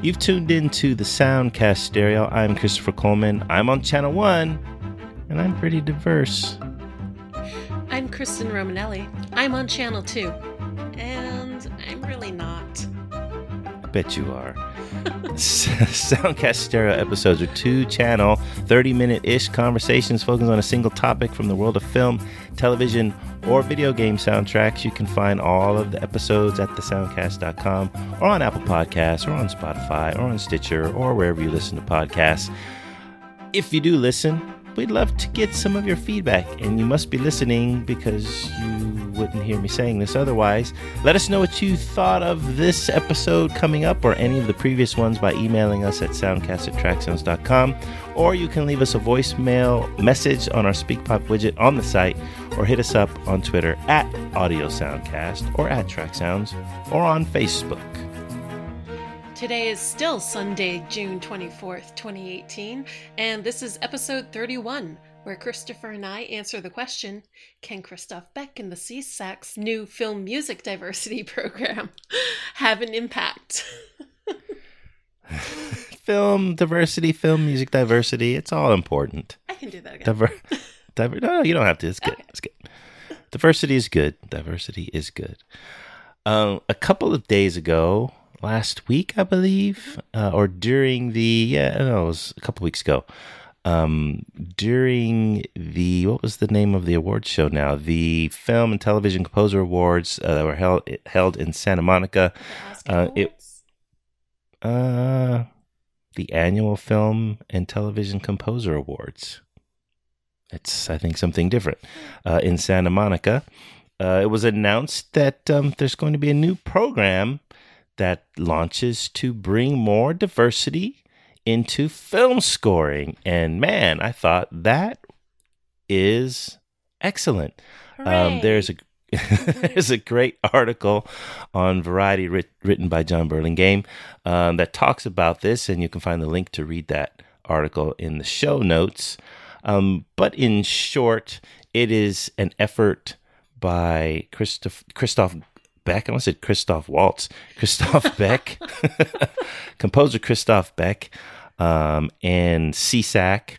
You've tuned into the Soundcast Stereo. I'm Christopher Coleman. I'm on Channel 1, and I'm pretty diverse. I'm Kristen Romanelli. I'm on Channel 2, and I'm really not. I bet you are. Soundcast Stereo episodes are two channel, 30 minute ish conversations focused on a single topic from the world of film, television, or video game soundtracks. You can find all of the episodes at thesoundcast.com or on Apple Podcasts or on Spotify or on Stitcher or wherever you listen to podcasts. If you do listen, we'd love to get some of your feedback, and you must be listening because you wouldn't hear me saying this otherwise. Let us know what you thought of this episode coming up or any of the previous ones by emailing us at soundcast at tracksounds.com, or you can leave us a voicemail message on our SpeakPipe widget on the site, or hit us up on Twitter at Audio Soundcast or at Track Sounds, or on Facebook. Today is still Sunday, June 24th, 2018, and this is episode 31, where Christopher and I answer the question Can Christophe Beck and the SESAC's new film music diversity program have an impact? film diversity, film music diversity, it's all important. I can do that again. Diver- diver- no, you don't have to. It's good. Okay. It's good. Diversity is good. Diversity is good. Um, a couple of days ago, last week, I believe, uh, or during the yeah, no, it was a couple weeks ago. Um, during the what was the name of the awards show now? The Film and Television Composer Awards uh, that were held held in Santa Monica. Uh, it-? Uh, the annual Film and Television Composer Awards. It's, I think, something different. Uh, in Santa Monica, uh, it was announced that um, there's going to be a new program that launches to bring more diversity into film scoring. And man, I thought that is excellent. Um, there's a there's a great article on Variety writ- written by John Burlingame um, that talks about this, and you can find the link to read that article in the show notes. Um, but in short, it is an effort by Christophe Christophe Beck. I almost said Christoph Waltz. Christophe Beck, composer Christophe Beck, um, and SESAC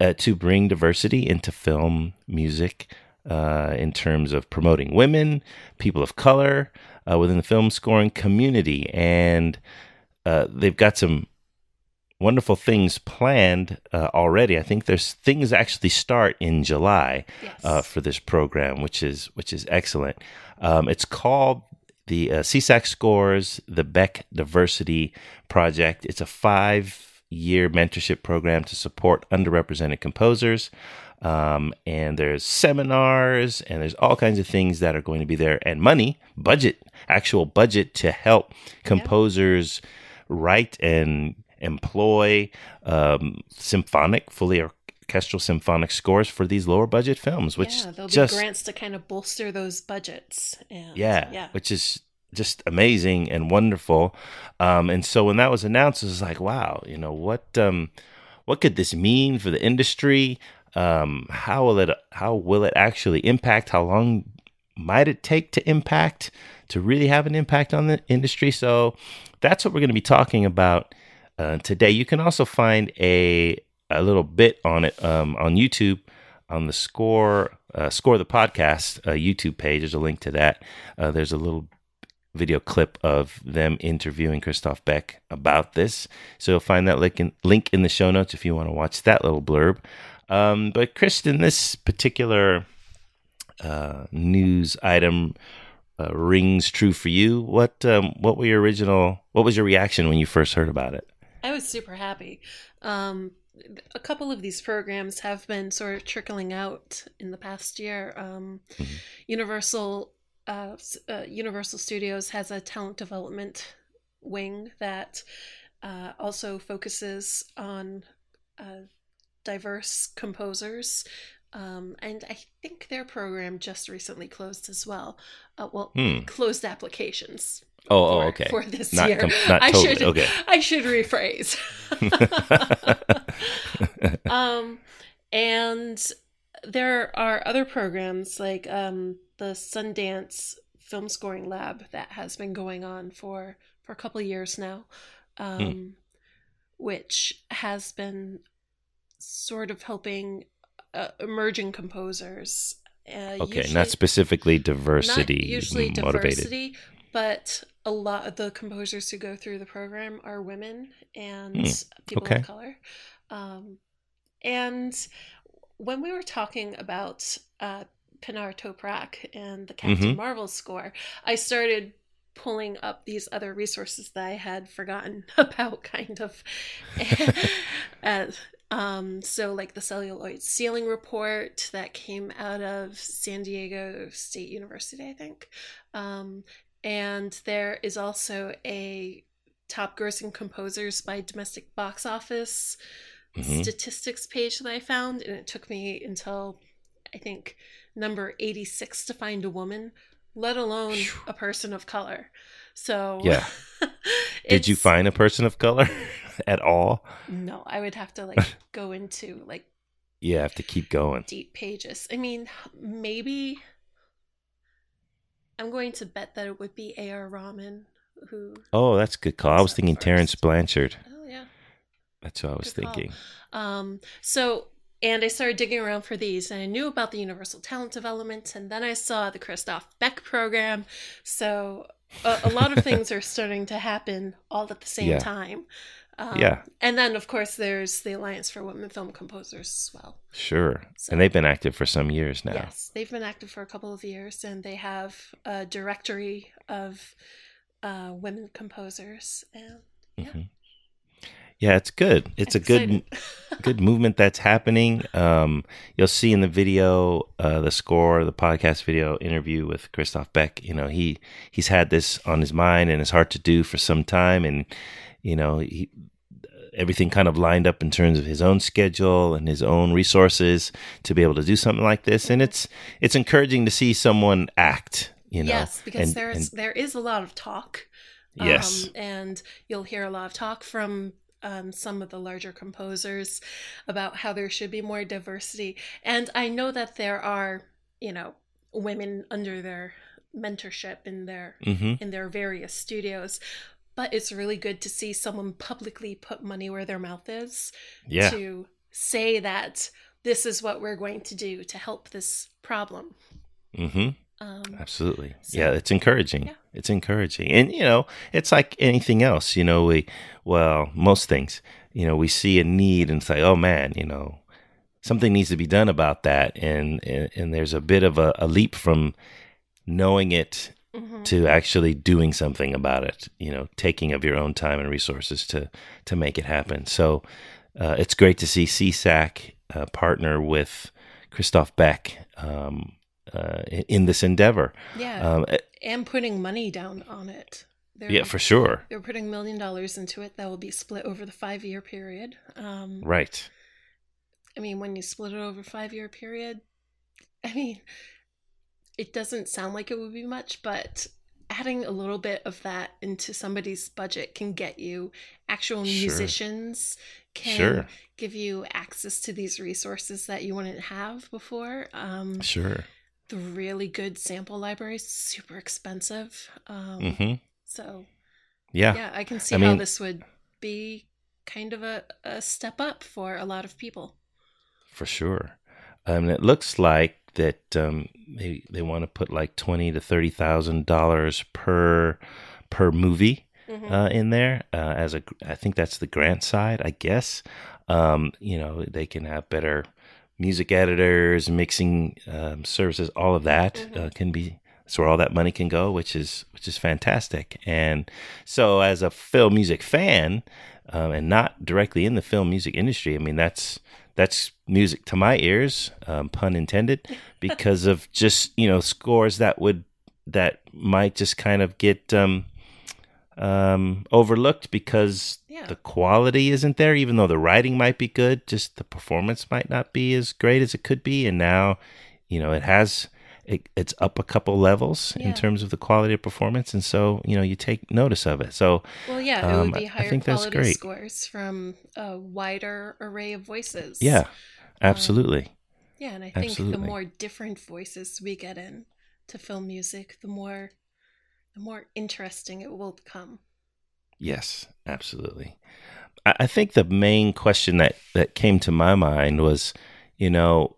uh, to bring diversity into film music uh, in terms of promoting women, people of color uh, within the film scoring community. And uh, they've got some wonderful things planned uh, already. I think there's things actually start in July Yes. uh, for this program, which is which is excellent. Um, it's called the uh, SESAC Scores the Beck Diversity Project. It's a five year mentorship program to support underrepresented composers. Um, and there's seminars and there's all kinds of things that are going to be there and money, budget, actual budget to help composers write and employ um, symphonic, fully orchestral symphonic scores for these lower budget films, which yeah, there'll just be grants to kind of bolster those budgets. And, yeah, yeah. which is just amazing and wonderful. Um, and so when that was announced, it was like, wow, you know what? Um, what could this mean for the industry? Um, how will it? How will it actually impact? How long might it take to impact to really have an impact on the industry? So that's what we're going to be talking about uh, today. You can also find a a little bit on it um, on YouTube on the score uh, score the podcast uh, YouTube page. There's a link to that. Uh, there's a little video clip of them interviewing Christophe Beck about this. So you'll find that link in, link in the show notes if you want to watch that little blurb. Um, but Kristen, this particular uh, news item uh, rings true for you. What um, what were your original? What was your reaction when you first heard about it? I was super happy. Um, a couple of these programs have been sort of trickling out in the past year. Um, Mhm. Universal uh, uh, Universal Studios has a talent development wing that uh, also focuses on uh, diverse composers. Um, and I think their program just recently closed as well. Uh, well, Hmm. closed applications. Oh, oh, okay. For this Not year, com- not I totally. should Okay. I should rephrase. um, and there are other programs like um, the Sundance Film Scoring Lab that has been going on for for a couple of years now. um, which has been sort of helping uh, emerging composers. Uh, Okay, usually- not specifically diversity not usually motivated. diversity, but a lot of the composers who go through the program are women and Hmm, people okay. of color. Um, and when we were talking about uh, Pinar Toprak and the Captain Mhm. Marvel score, I started pulling up these other resources that I had forgotten about, kind of. Uh, um, so, like the celluloid ceiling report that came out of San Diego State University, I think. Um, and there is also a top grossing composers by domestic box office Mhm. statistics page that I found, and it took me until I think number 86 to find a woman, let alone a person of color. So, Yeah. Did you find a person of color at all? No, I would have to like go into like You have to keep going. deep pages. I mean, maybe I'm going to bet that it would be A.R. Rahman who. Oh, that's a good call. I was thinking Terrence? Blanchard. Oh yeah. That's who I was Good call. thinking. Um, so, and I started digging around for these, and I knew about the Universal Talent Development, and then I saw the Christophe Beck program. So, a, a lot of things are starting to happen all at the same Yeah. time. Um, Yeah. And then, of course, there's the Alliance for Women Film Composers as well. Sure. So- And they've been active for some years now. Yes, they've been active for a couple of years, and they have a directory of uh, women composers. And yeah, Mhm. Yeah, it's good. It's a good good movement that's happening. Um, you'll see in the video, uh, the score, the podcast video interview with Christophe Beck. You know, he he's had this on his mind and it's hard to do for some time, and you know, he, everything kind of lined up in terms of his own schedule and his own resources to be able to do something like this. And it's it's encouraging to see someone act. You know, yes, because and- there's and- there is a lot of talk. yes, Um, and you'll hear a lot of talk from um, some of the larger composers about how there should be more diversity. And I know that there are, you know, women under their mentorship in their hmm in their various studios. But it's really good to see someone publicly put money where their mouth is yeah, to say that this is what we're going to do to help this problem. hmm Um, Absolutely. So- yeah, it's encouraging. Yeah. It's encouraging. And you know, it's like anything else, you know, we well, most things, you know, we see a need and say, "Oh man, you know, something needs to be done about that." And and, and there's a bit of a, a leap from knowing it mhm. to actually doing something about it, you know, taking of your own time and resources to to make it happen. So, uh, it's great to see SESAC uh, partner with Christophe Beck um, uh, in- this endeavor. Yeah. Um, and putting money down on it. They're, yeah, for sure. they're putting million dollars into it that will be split over the five year period. Um, Right. I mean, when you split it over five year period, I mean, it doesn't sound like it would be much, but adding a little bit of that into somebody's budget can get you actual Sure. musicians, can Sure. give you access to these resources that you wouldn't have before. Um, Sure. the really good sample library is super expensive. Um, mm-hmm. So Yeah. yeah, I can see I how mean- this would be kind of a, a step up for a lot of people. for sure. Um, and it looks like that um, they they want to put like twenty to thirty thousand dollars per per movie Mhm. uh, in there uh, as a. I think that's the grant side, I guess. Um, you know, they can have better music editors, mixing um, services, all of that uh, Mhm. can be. That's where all that money can go, which is which is fantastic. And so, as a film music fan, um, and not directly in the film music industry, I mean that's that's music to my ears, um, pun intended, because of just you know scores that would that might just kind of get um, um, overlooked because Yeah. the quality isn't there, even though the writing might be good, just the performance might not be as great as it could be. And now, you know, it has it, it's up a couple levels Yeah. in terms of the quality of performance, and so you know you take notice of it. So Well, yeah, it Um, would be I higher think that's quality great. scores from a wider array of voices. yeah, absolutely. Yeah, and I think Absolutely. the more different voices we get in to film music, the more the more interesting it will become. Yes, absolutely. I, I think the main question that that came to my mind was, you know,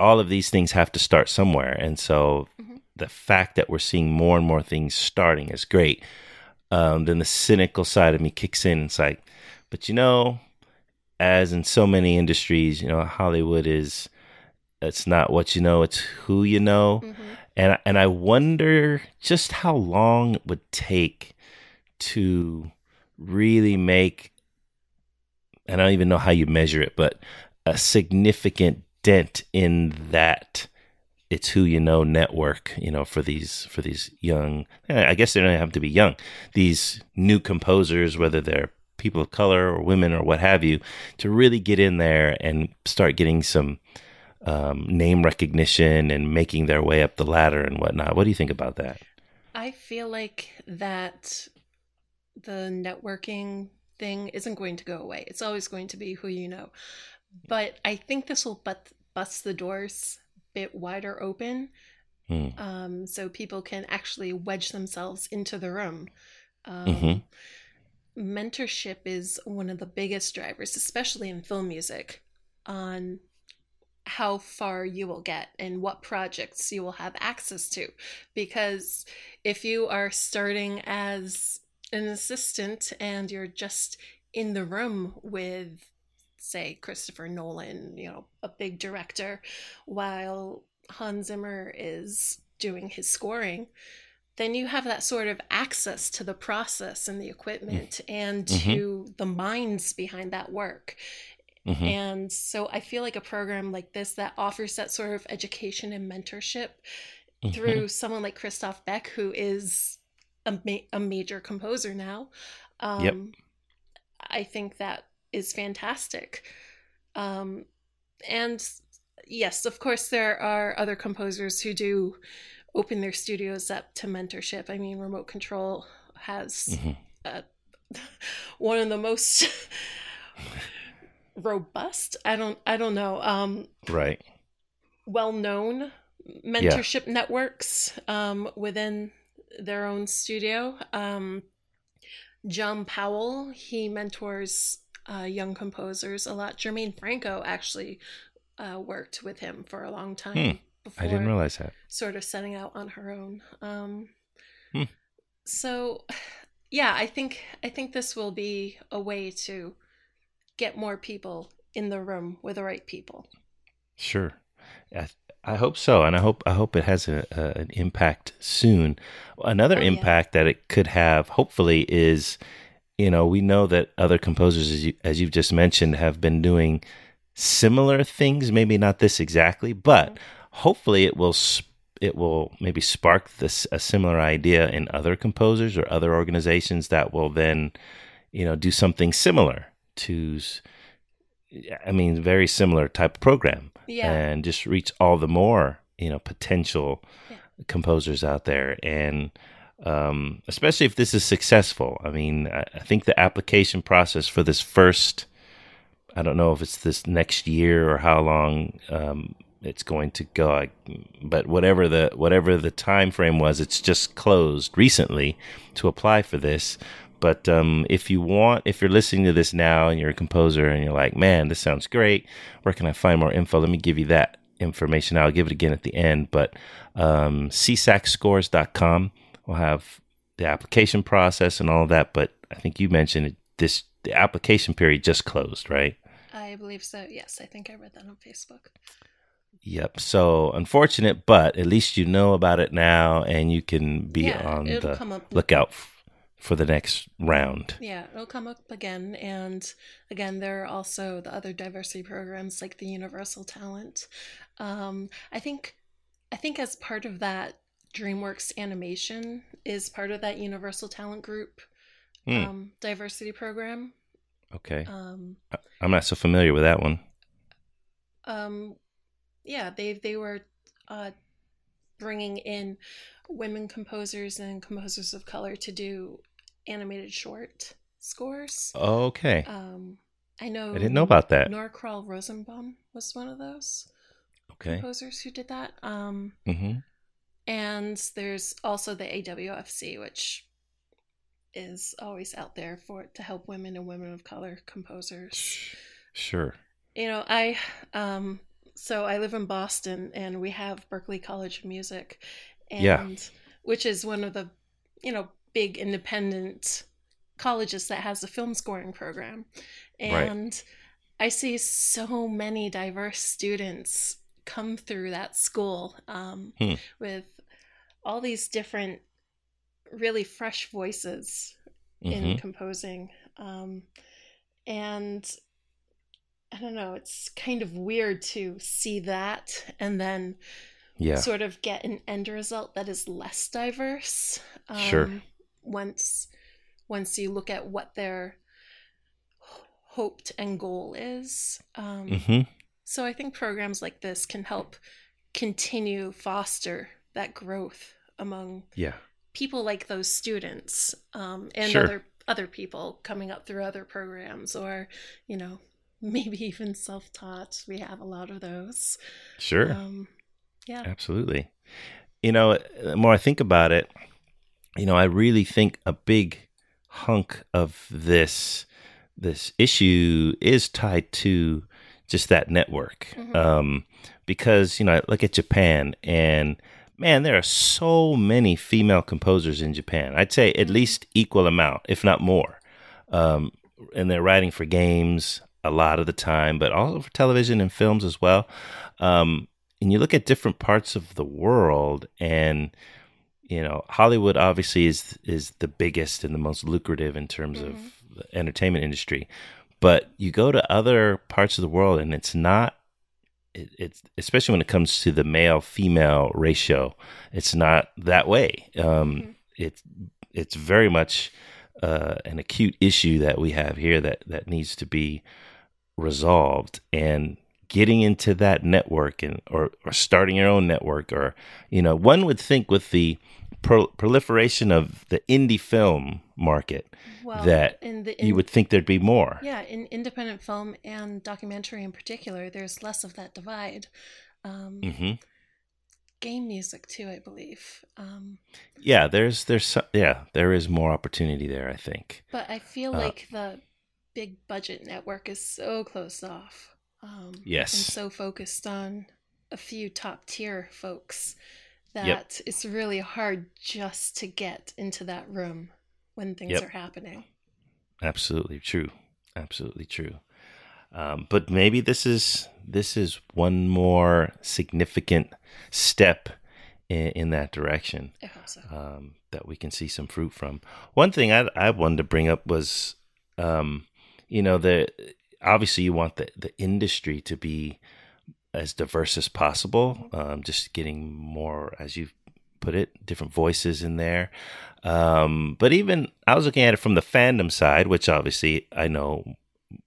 all of these things have to start somewhere, and so mm-hmm. the fact that we're seeing more and more things starting is great. Um, then the cynical side of me kicks in. It's like, but you know, as in so many industries, you know, Hollywood is it's not what you know, it's who you know. Mm-hmm. And and I wonder just how long it would take to really make and I don't even know how you measure it, but a significant dent in that it's who you know network, you know, for these for these young I guess they don't have to be young. These new composers, whether they're people of color or women or what have you, to really get in there and start getting some um, name recognition and making their way up the ladder and whatnot. What do you think about that? I feel like that the networking thing isn't going to go away. It's always going to be who you know. But I think this will but bust the doors a bit wider open. Hmm. Um, so people can actually wedge themselves into the room. Um, mm-hmm. Mentorship is one of the biggest drivers, especially in film music, on how far you will get and what projects you will have access to. Because if you are starting as an assistant and you're just in the room with, say, Christopher Nolan, you know, a big director, while Hans Zimmer is doing his scoring, then you have that sort of access to the process and the equipment mm. and mm-hmm. to the minds behind that work. Mm-hmm. And so I feel like a program like this that offers that sort of education and mentorship mm-hmm. through someone like Christophe Beck, who is a, ma- a major composer now. Um, yep. I think that is fantastic. Um, and yes, of course, there are other composers who do open their studios up to mentorship. I mean, Remote Control has mm-hmm. uh, one of the most robust. I don't I don't know. Um right. Well known mentorship yeah. networks um within their own studio. Um John Powell, he mentors uh, young composers a lot. Germaine Franco actually uh, worked with him for a long time. Hmm. I didn't realize that. Sort of setting out on her own. Um, hmm. So, yeah, I think I think this will be a way to get more people in the room with the right people. Sure. I, I hope so, and I hope I hope it has a, a an impact soon. Another oh, impact yeah. that it could have, hopefully, is you know we know that other composers, as you as you've just mentioned, have been doing similar things. Maybe not this exactly, but mm-hmm. hopefully it will it will maybe spark this a similar idea in other composers or other organizations that will then you know do something similar to I mean, very similar type of program. Yeah. And just reach all the more, you know, potential yeah. composers out there. And um, especially if this is successful. I mean, I, I, think the application process for this first, I don't know if it's this next year or how long um, it's going to go, but whatever the whatever the time frame was, it's just closed recently to apply for this. But um, if you want, if you're listening to this now and you're a composer and you're like, man, this sounds great, where can I find more info? Let me give you that information. I'll give it again at the end. But um, sesacscores.com will have the application process and all of that. But I think you mentioned it, this the application period just closed, right? I believe so. Yes, I think I read that on Facebook. Yep. So unfortunate, but at least you know about it now, and you can be yeah, on the lookout for the next round. Yeah, it'll come up again. And again, there are also the other diversity programs like the Universal Talent. Um, I think, I think as part of that, DreamWorks Animation is part of that Universal Talent Group mm. um, diversity program. Okay. Um, I'm not so familiar with that one. Um, yeah, they they were uh, bringing in women composers and composers of color to do animated short scores. Okay. Um, I know. I didn't know about that. Nora Kroll Rosenbaum was one of those okay. composers who did that. Um, mm-hmm. And there's also the AWFC, which is always out there for to help women and women of color composers. Sure. You know, I um so I live in Boston and we have Berklee College of Music and Yeah. which is one of the, you know, big independent colleges that has a film scoring program. Right. And I see so many diverse students come through that school um, Hmm. with all these different, really fresh voices in Mhm. composing. Um, and I don't know, it's kind of weird to see that and then Yeah. sort of get an end result that is less diverse. Um, Sure. Once, once you look at what their hoped and goal is. Um, hmm So I think programs like this can help continue foster that growth among Yeah. people like those students um, and Sure. other other people coming up through other programs or you know maybe even self-taught we have a lot of those Sure. um, yeah Absolutely. You know, the more I think about it, you know, I really think a big hunk of this this issue is tied to just that network. Mhm. Um, because, you know, I look at Japan and man, there are so many female composers in Japan. I'd say at least equal amount, if not more. Um, and they're writing for games a lot of the time, but also for television and films as well. Um, and you look at different parts of the world and you know hollywood obviously is is the biggest and the most lucrative in terms of Mhm. the entertainment industry but you go to other parts of the world and it's not it, it's especially when it comes to the male female ratio it's not that way um Mhm. it's it's very much uh, an acute issue that we have here that that needs to be resolved and getting into that network and or, or starting your own network or you know one would think with the pro- proliferation of the indie film market well that in the you would think there'd be more. Yeah in independent film and documentary in particular there's less of that divide. Um, hmm game music too i believe. Um, yeah there's there's yeah there is more opportunity there i think. But i feel Uh, like the big budget network is so closed off um, Yes. and so focused on a few top tier folks that it's really hard just to get into that room when things Yep. are happening absolutely true absolutely true um, but maybe this is this is one more significant step in, in that direction i hope so um, that we can see some fruit from. One thing I, I wanted to bring up was, um, you know, the obviously you want the, the industry to be as diverse as possible. Um, just getting more, as you put it, different voices in there. Um, but even I was looking at it from the fandom side, which obviously I know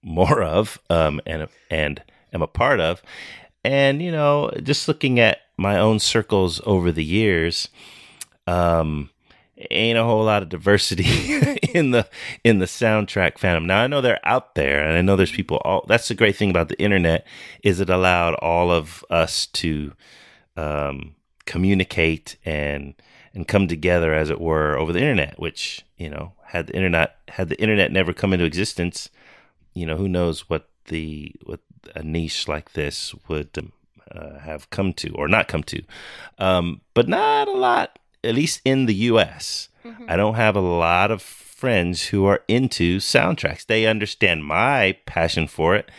more of um, and and am a part of. And you know, just looking at my own circles over the years, um, ain't a whole lot of diversity in the in the soundtrack fandom. Now I know they're out there, and I know there's people. All that's the great thing about the internet is it allowed all of us to um, communicate and and come together, as it were, over the internet. Which you know, had the internet had the internet never come into existence, you know, who knows what the what a niche like this would um, uh, have come to or not come to. Um, but not a lot, at least in the U.S. Mhm. I don't have a lot of friends who are into soundtracks. They understand my passion for it.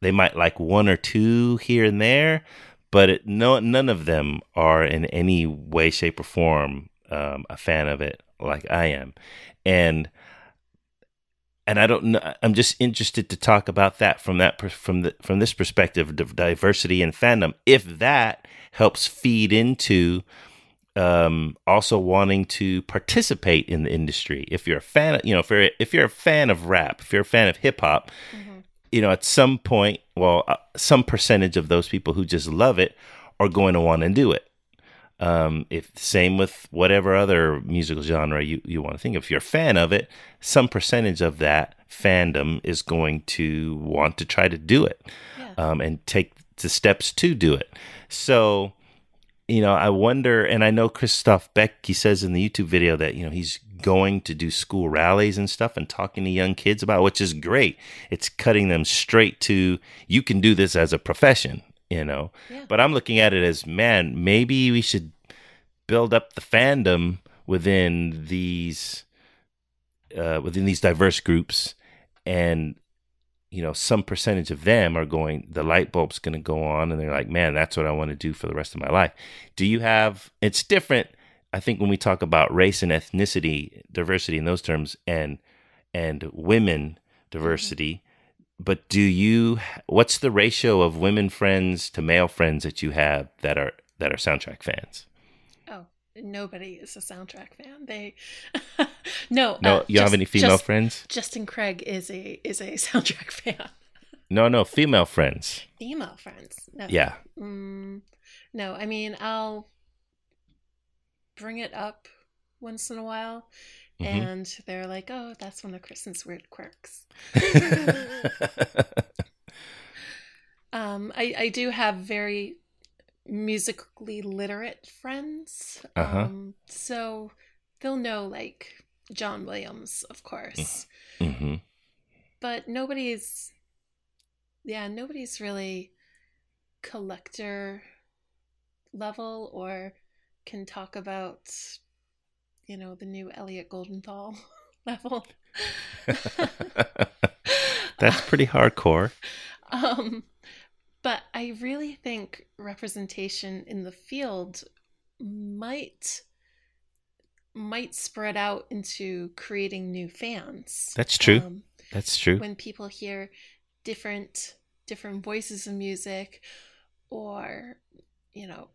They might like one or two here and there, but it, no, none of them are in any way, shape, or form um, a fan of it like I am. And and I don't know. I'm just interested to talk about that from that from the from this perspective of diversity and fandom. If that helps feed into um, also wanting to participate in the industry. If you're a fan, of, you know, if you're if you're a fan of rap, if you're a fan of hip hop, Mhm. you know, at some point, well, uh, some percentage of those people who just love it are going to want to do it. Um, if same with whatever other musical genre you, you want to think of, if you're a fan of it, some percentage of that fandom is going to want to try to do it yeah um, and take the steps to do it. So, you know, I wonder, and I know Christophe Beck, he says in the YouTube video that, you know, he's going to do school rallies and stuff and talking to young kids about, which is great. It's cutting them straight to you can do this as a profession, you know. Yeah. But I'm looking at it as man, maybe we should build up the fandom within these uh, within these diverse groups and you know some percentage of them are going the light bulb's going to go on and they're like man that's what i want to do for the rest of my life. Do you have it's different i think when we talk about race and ethnicity diversity in those terms and and women diversity mm-hmm. but do you what's the ratio of women friends to male friends that you have that are that are soundtrack fans nobody is a soundtrack fan. They no. no uh, you don't have any female just- friends Justin Craig is a is a soundtrack fan. no no female friends Female friends. No. yeah Mm, no, I mean I'll bring it up once in a while, Mhm. and they're like, "Oh, that's one of Kristen's weird quirks." Um, I I do have very musically literate friends, Uh-huh. um, so they'll know like John Williams, of course, hmm but nobody's, yeah, nobody's really collector level or can talk about, you know, the new Elliot Goldenthal level. That's pretty hardcore. Um, but I really think representation in the field might might spread out into creating new fans. That's true. Um, That's true. when people hear different different voices of music or you know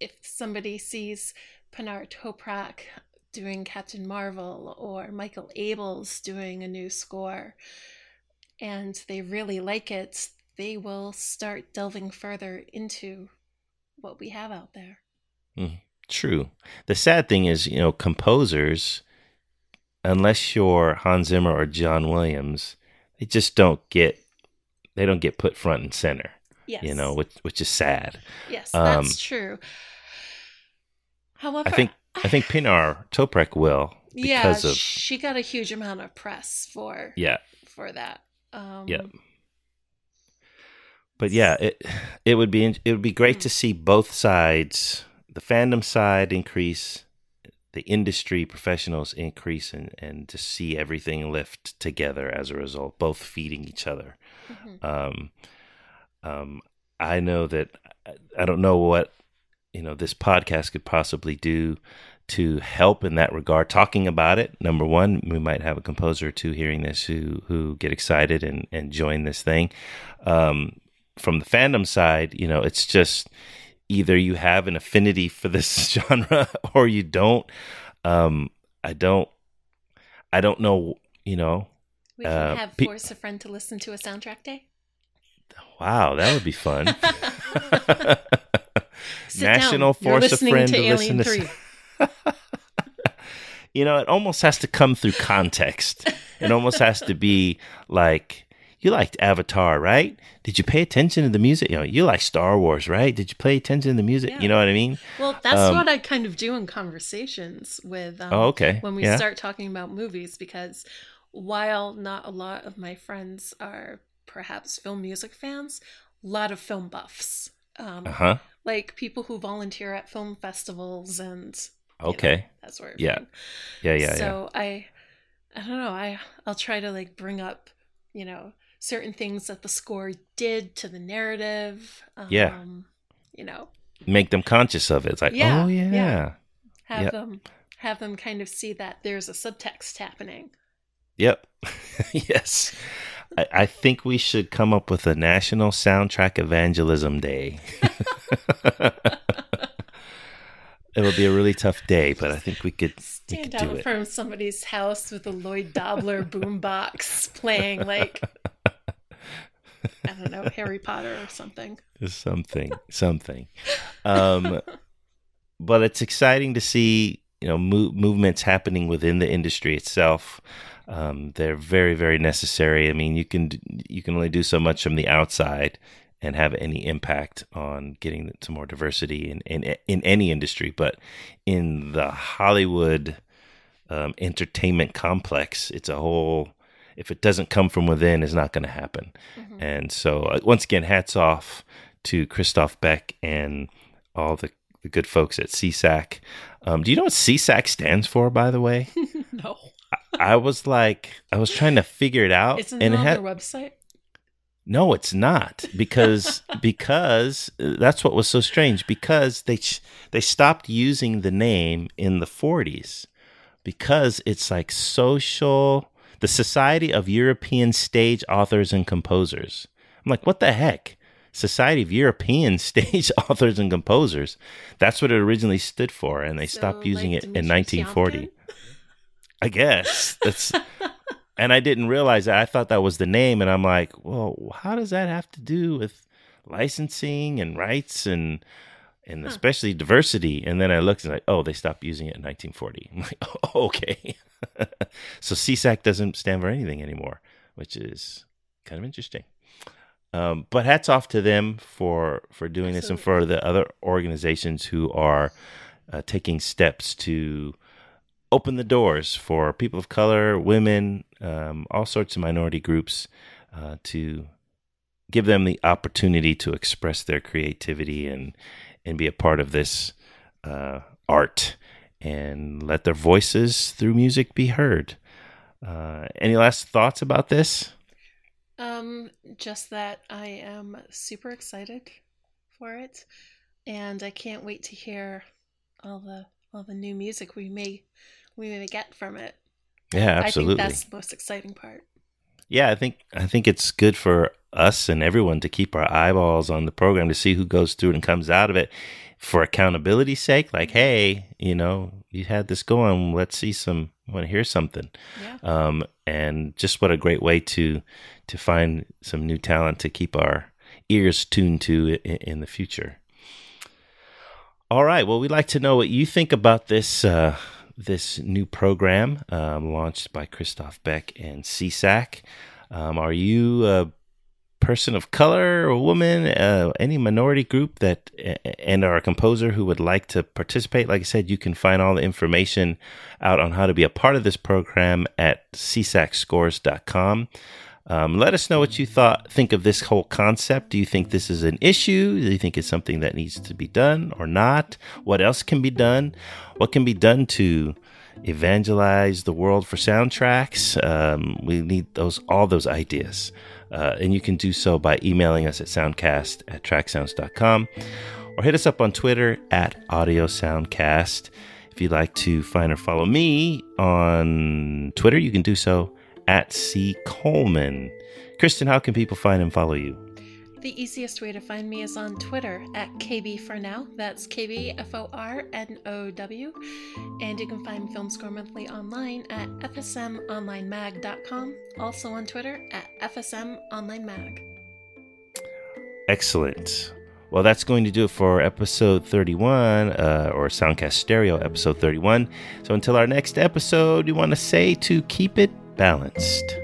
if somebody sees Pinar Toprak doing Captain Marvel or Michael Abels doing a new score and they really like it they will start delving further into what we have out there True. The sad thing is, you know, composers, unless you're Hans Zimmer or John Williams, they just don't get they don't get put front and center. yes You know, which which is sad. yes um, that's true however I think I think Pinar Toprak will yeah because of she got a huge amount of press for yeah. for that um Yeah. But yeah, it it would be it would be great Hmm. to see both sides, the fandom side increase, the industry professionals increase, and and to see everything lift together as a result, both feeding each other. mhm. Um, um, I know that I don't know what you know this podcast could possibly do to help in that regard. Talking about it, number one, we might have a composer or two hearing this who who get excited and and join this thing. Um, from the fandom side, you know, it's just either you have an affinity for this genre or you don't. Um, I don't. I don't know. You know. we can uh, have pe- force a friend to listen to a soundtrack day Wow, that would be fun. National down. Force a Friend to to Alien listen to you know, it almost has to come through context. It almost has to be like you liked Avatar, right? Did you pay attention to the music? You know, you like Star Wars, right? Did you pay attention to the music? Yeah. You know what I mean? Well, that's Um, what I kind of do in conversations with um, Oh, okay. when we Yeah. start talking about movies because while not a lot of my friends are perhaps film music fans, a lot of film buffs. Um, Uh huh. Like people who volunteer at film festivals and know, Okay. that sort of Yeah. Yeah, yeah, yeah. so I I don't know, I I'll try to like bring up, you know, certain things that the score did to the narrative. Um, Yeah. You know, Make them conscious of it. It's like, Yeah, oh yeah. yeah. have Yep. them have them kind of see that there's a subtext happening. Yep. yes. I, I think we should come up with a National Soundtrack Evangelism Day. It'll be a really tough day, but I think we could we Stand could do out it. from somebody's house with a Lloyd Dobler boombox playing like I don't know, Harry Potter or something. something, something. Um, but it's exciting to see you know mo- movements happening within the industry itself. Um, they're very, very necessary. I mean, you can you can only do so much from the outside and have any impact on getting to more diversity in in, in any industry, but in the Hollywood um, entertainment complex. It's a whole. If it doesn't come from within, it's not going to happen. Mm-hmm. And so, uh, once again, hats off to Christophe Beck and all the, the good folks at SESAC. Um, do you know what SESAC stands for, by the way? no. I, I, was like, I was trying to figure it out. Isn't and it on had, their website? No, it's not because because uh, that's what was so strange because they they stopped using the name in the 40s because it's like social the Society of European Stage Authors and Composers. I'm like, what the heck? Society of European Stage Authors and Composers. That's what it originally stood for, and they so, stopped using like it in 1940. I guess that's and I didn't realize that. I thought that was the name, and I'm like, well, how does that have to do with licensing and rights and and huh. especially diversity? And then I looked and like, oh, they stopped using it in 1940. I'm like, oh, okay. so SESAC doesn't stand for anything anymore, which is kind of interesting. Um, but hats off to them for for doing Absolutely. this and for the other organizations who are uh, taking steps to open the doors for people of color, women, um, all sorts of minority groups uh, to give them the opportunity to express their creativity and and be a part of this uh, art and let their voices through music be heard. Uh, any last thoughts about this? Um, just that I am super excited for it, and I can't wait to hear all the all the new music we may we may get from it. Yeah, absolutely. I think that's the most exciting part. Yeah, I think I think it's good for us and everyone to keep our eyeballs on the program to see who goes through it and comes out of it for accountability sake like hey you know you had this going let's see some want to hear something yeah. um, and just what a great way to to find some new talent to keep our ears tuned to in, in the future all right well we'd like to know what you think about this uh, this new program um, launched by Christophe Beck and SESAC. Um, are you a person of color or woman, uh, any minority group that, and are a composer who would like to participate? Like I said, you can find all the information out on how to be a part of this program at sesacscores.com. Um, let us know what you thought, think of this whole concept. Do you think this is an issue? Do you think it's something that needs to be done or not? What else can be done? What can be done to evangelize the world for soundtracks? Um, we need those, all those ideas. Uh, and you can do so by emailing us at soundcast at tracksounds.com or hit us up on Twitter at audio soundcast. If you'd like to find or follow me on Twitter, you can do so at C. Coleman. Kristen, how can people find and follow you? The easiest way to find me is on Twitter at KB for now. That's KB F O R N O W. And you can find Film Score Monthly online at fsmonlinemag.com. Also on Twitter at fsmonlinemag. Excellent. Well, that's going to do it for episode 31, uh, or Soundcast Stereo episode 31. So until our next episode, we want to say to keep it balanced.